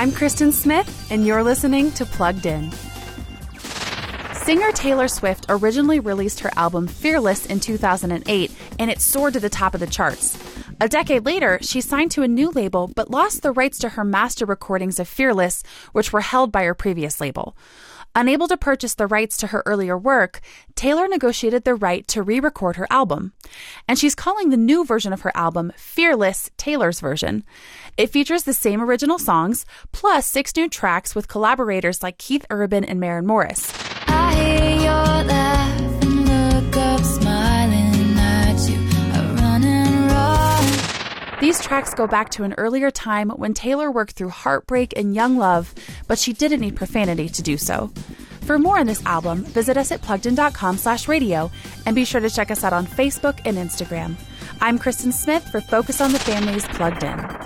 I'm Kristen Smith, and you're listening to Plugged In. Singer Taylor Swift originally released her album Fearless in 2008, and it soared to the top of the charts. A decade later, she signed to a new label but lost the rights to her master recordings of Fearless, which were held by her previous label. Unable to purchase the rights to her earlier work, Taylor negotiated the right to re record her album. And she's calling the new version of her album Fearless Taylor's Version. It features the same original songs, plus six new tracks with collaborators like Keith Urban and Maren Morris. These tracks go back to an earlier time when Taylor worked through heartbreak and young love, but she didn't need profanity to do so. For more on this album, visit us at pluggedin.com slash radio and be sure to check us out on Facebook and Instagram. I'm Kristen Smith for Focus on the Family's Plugged In.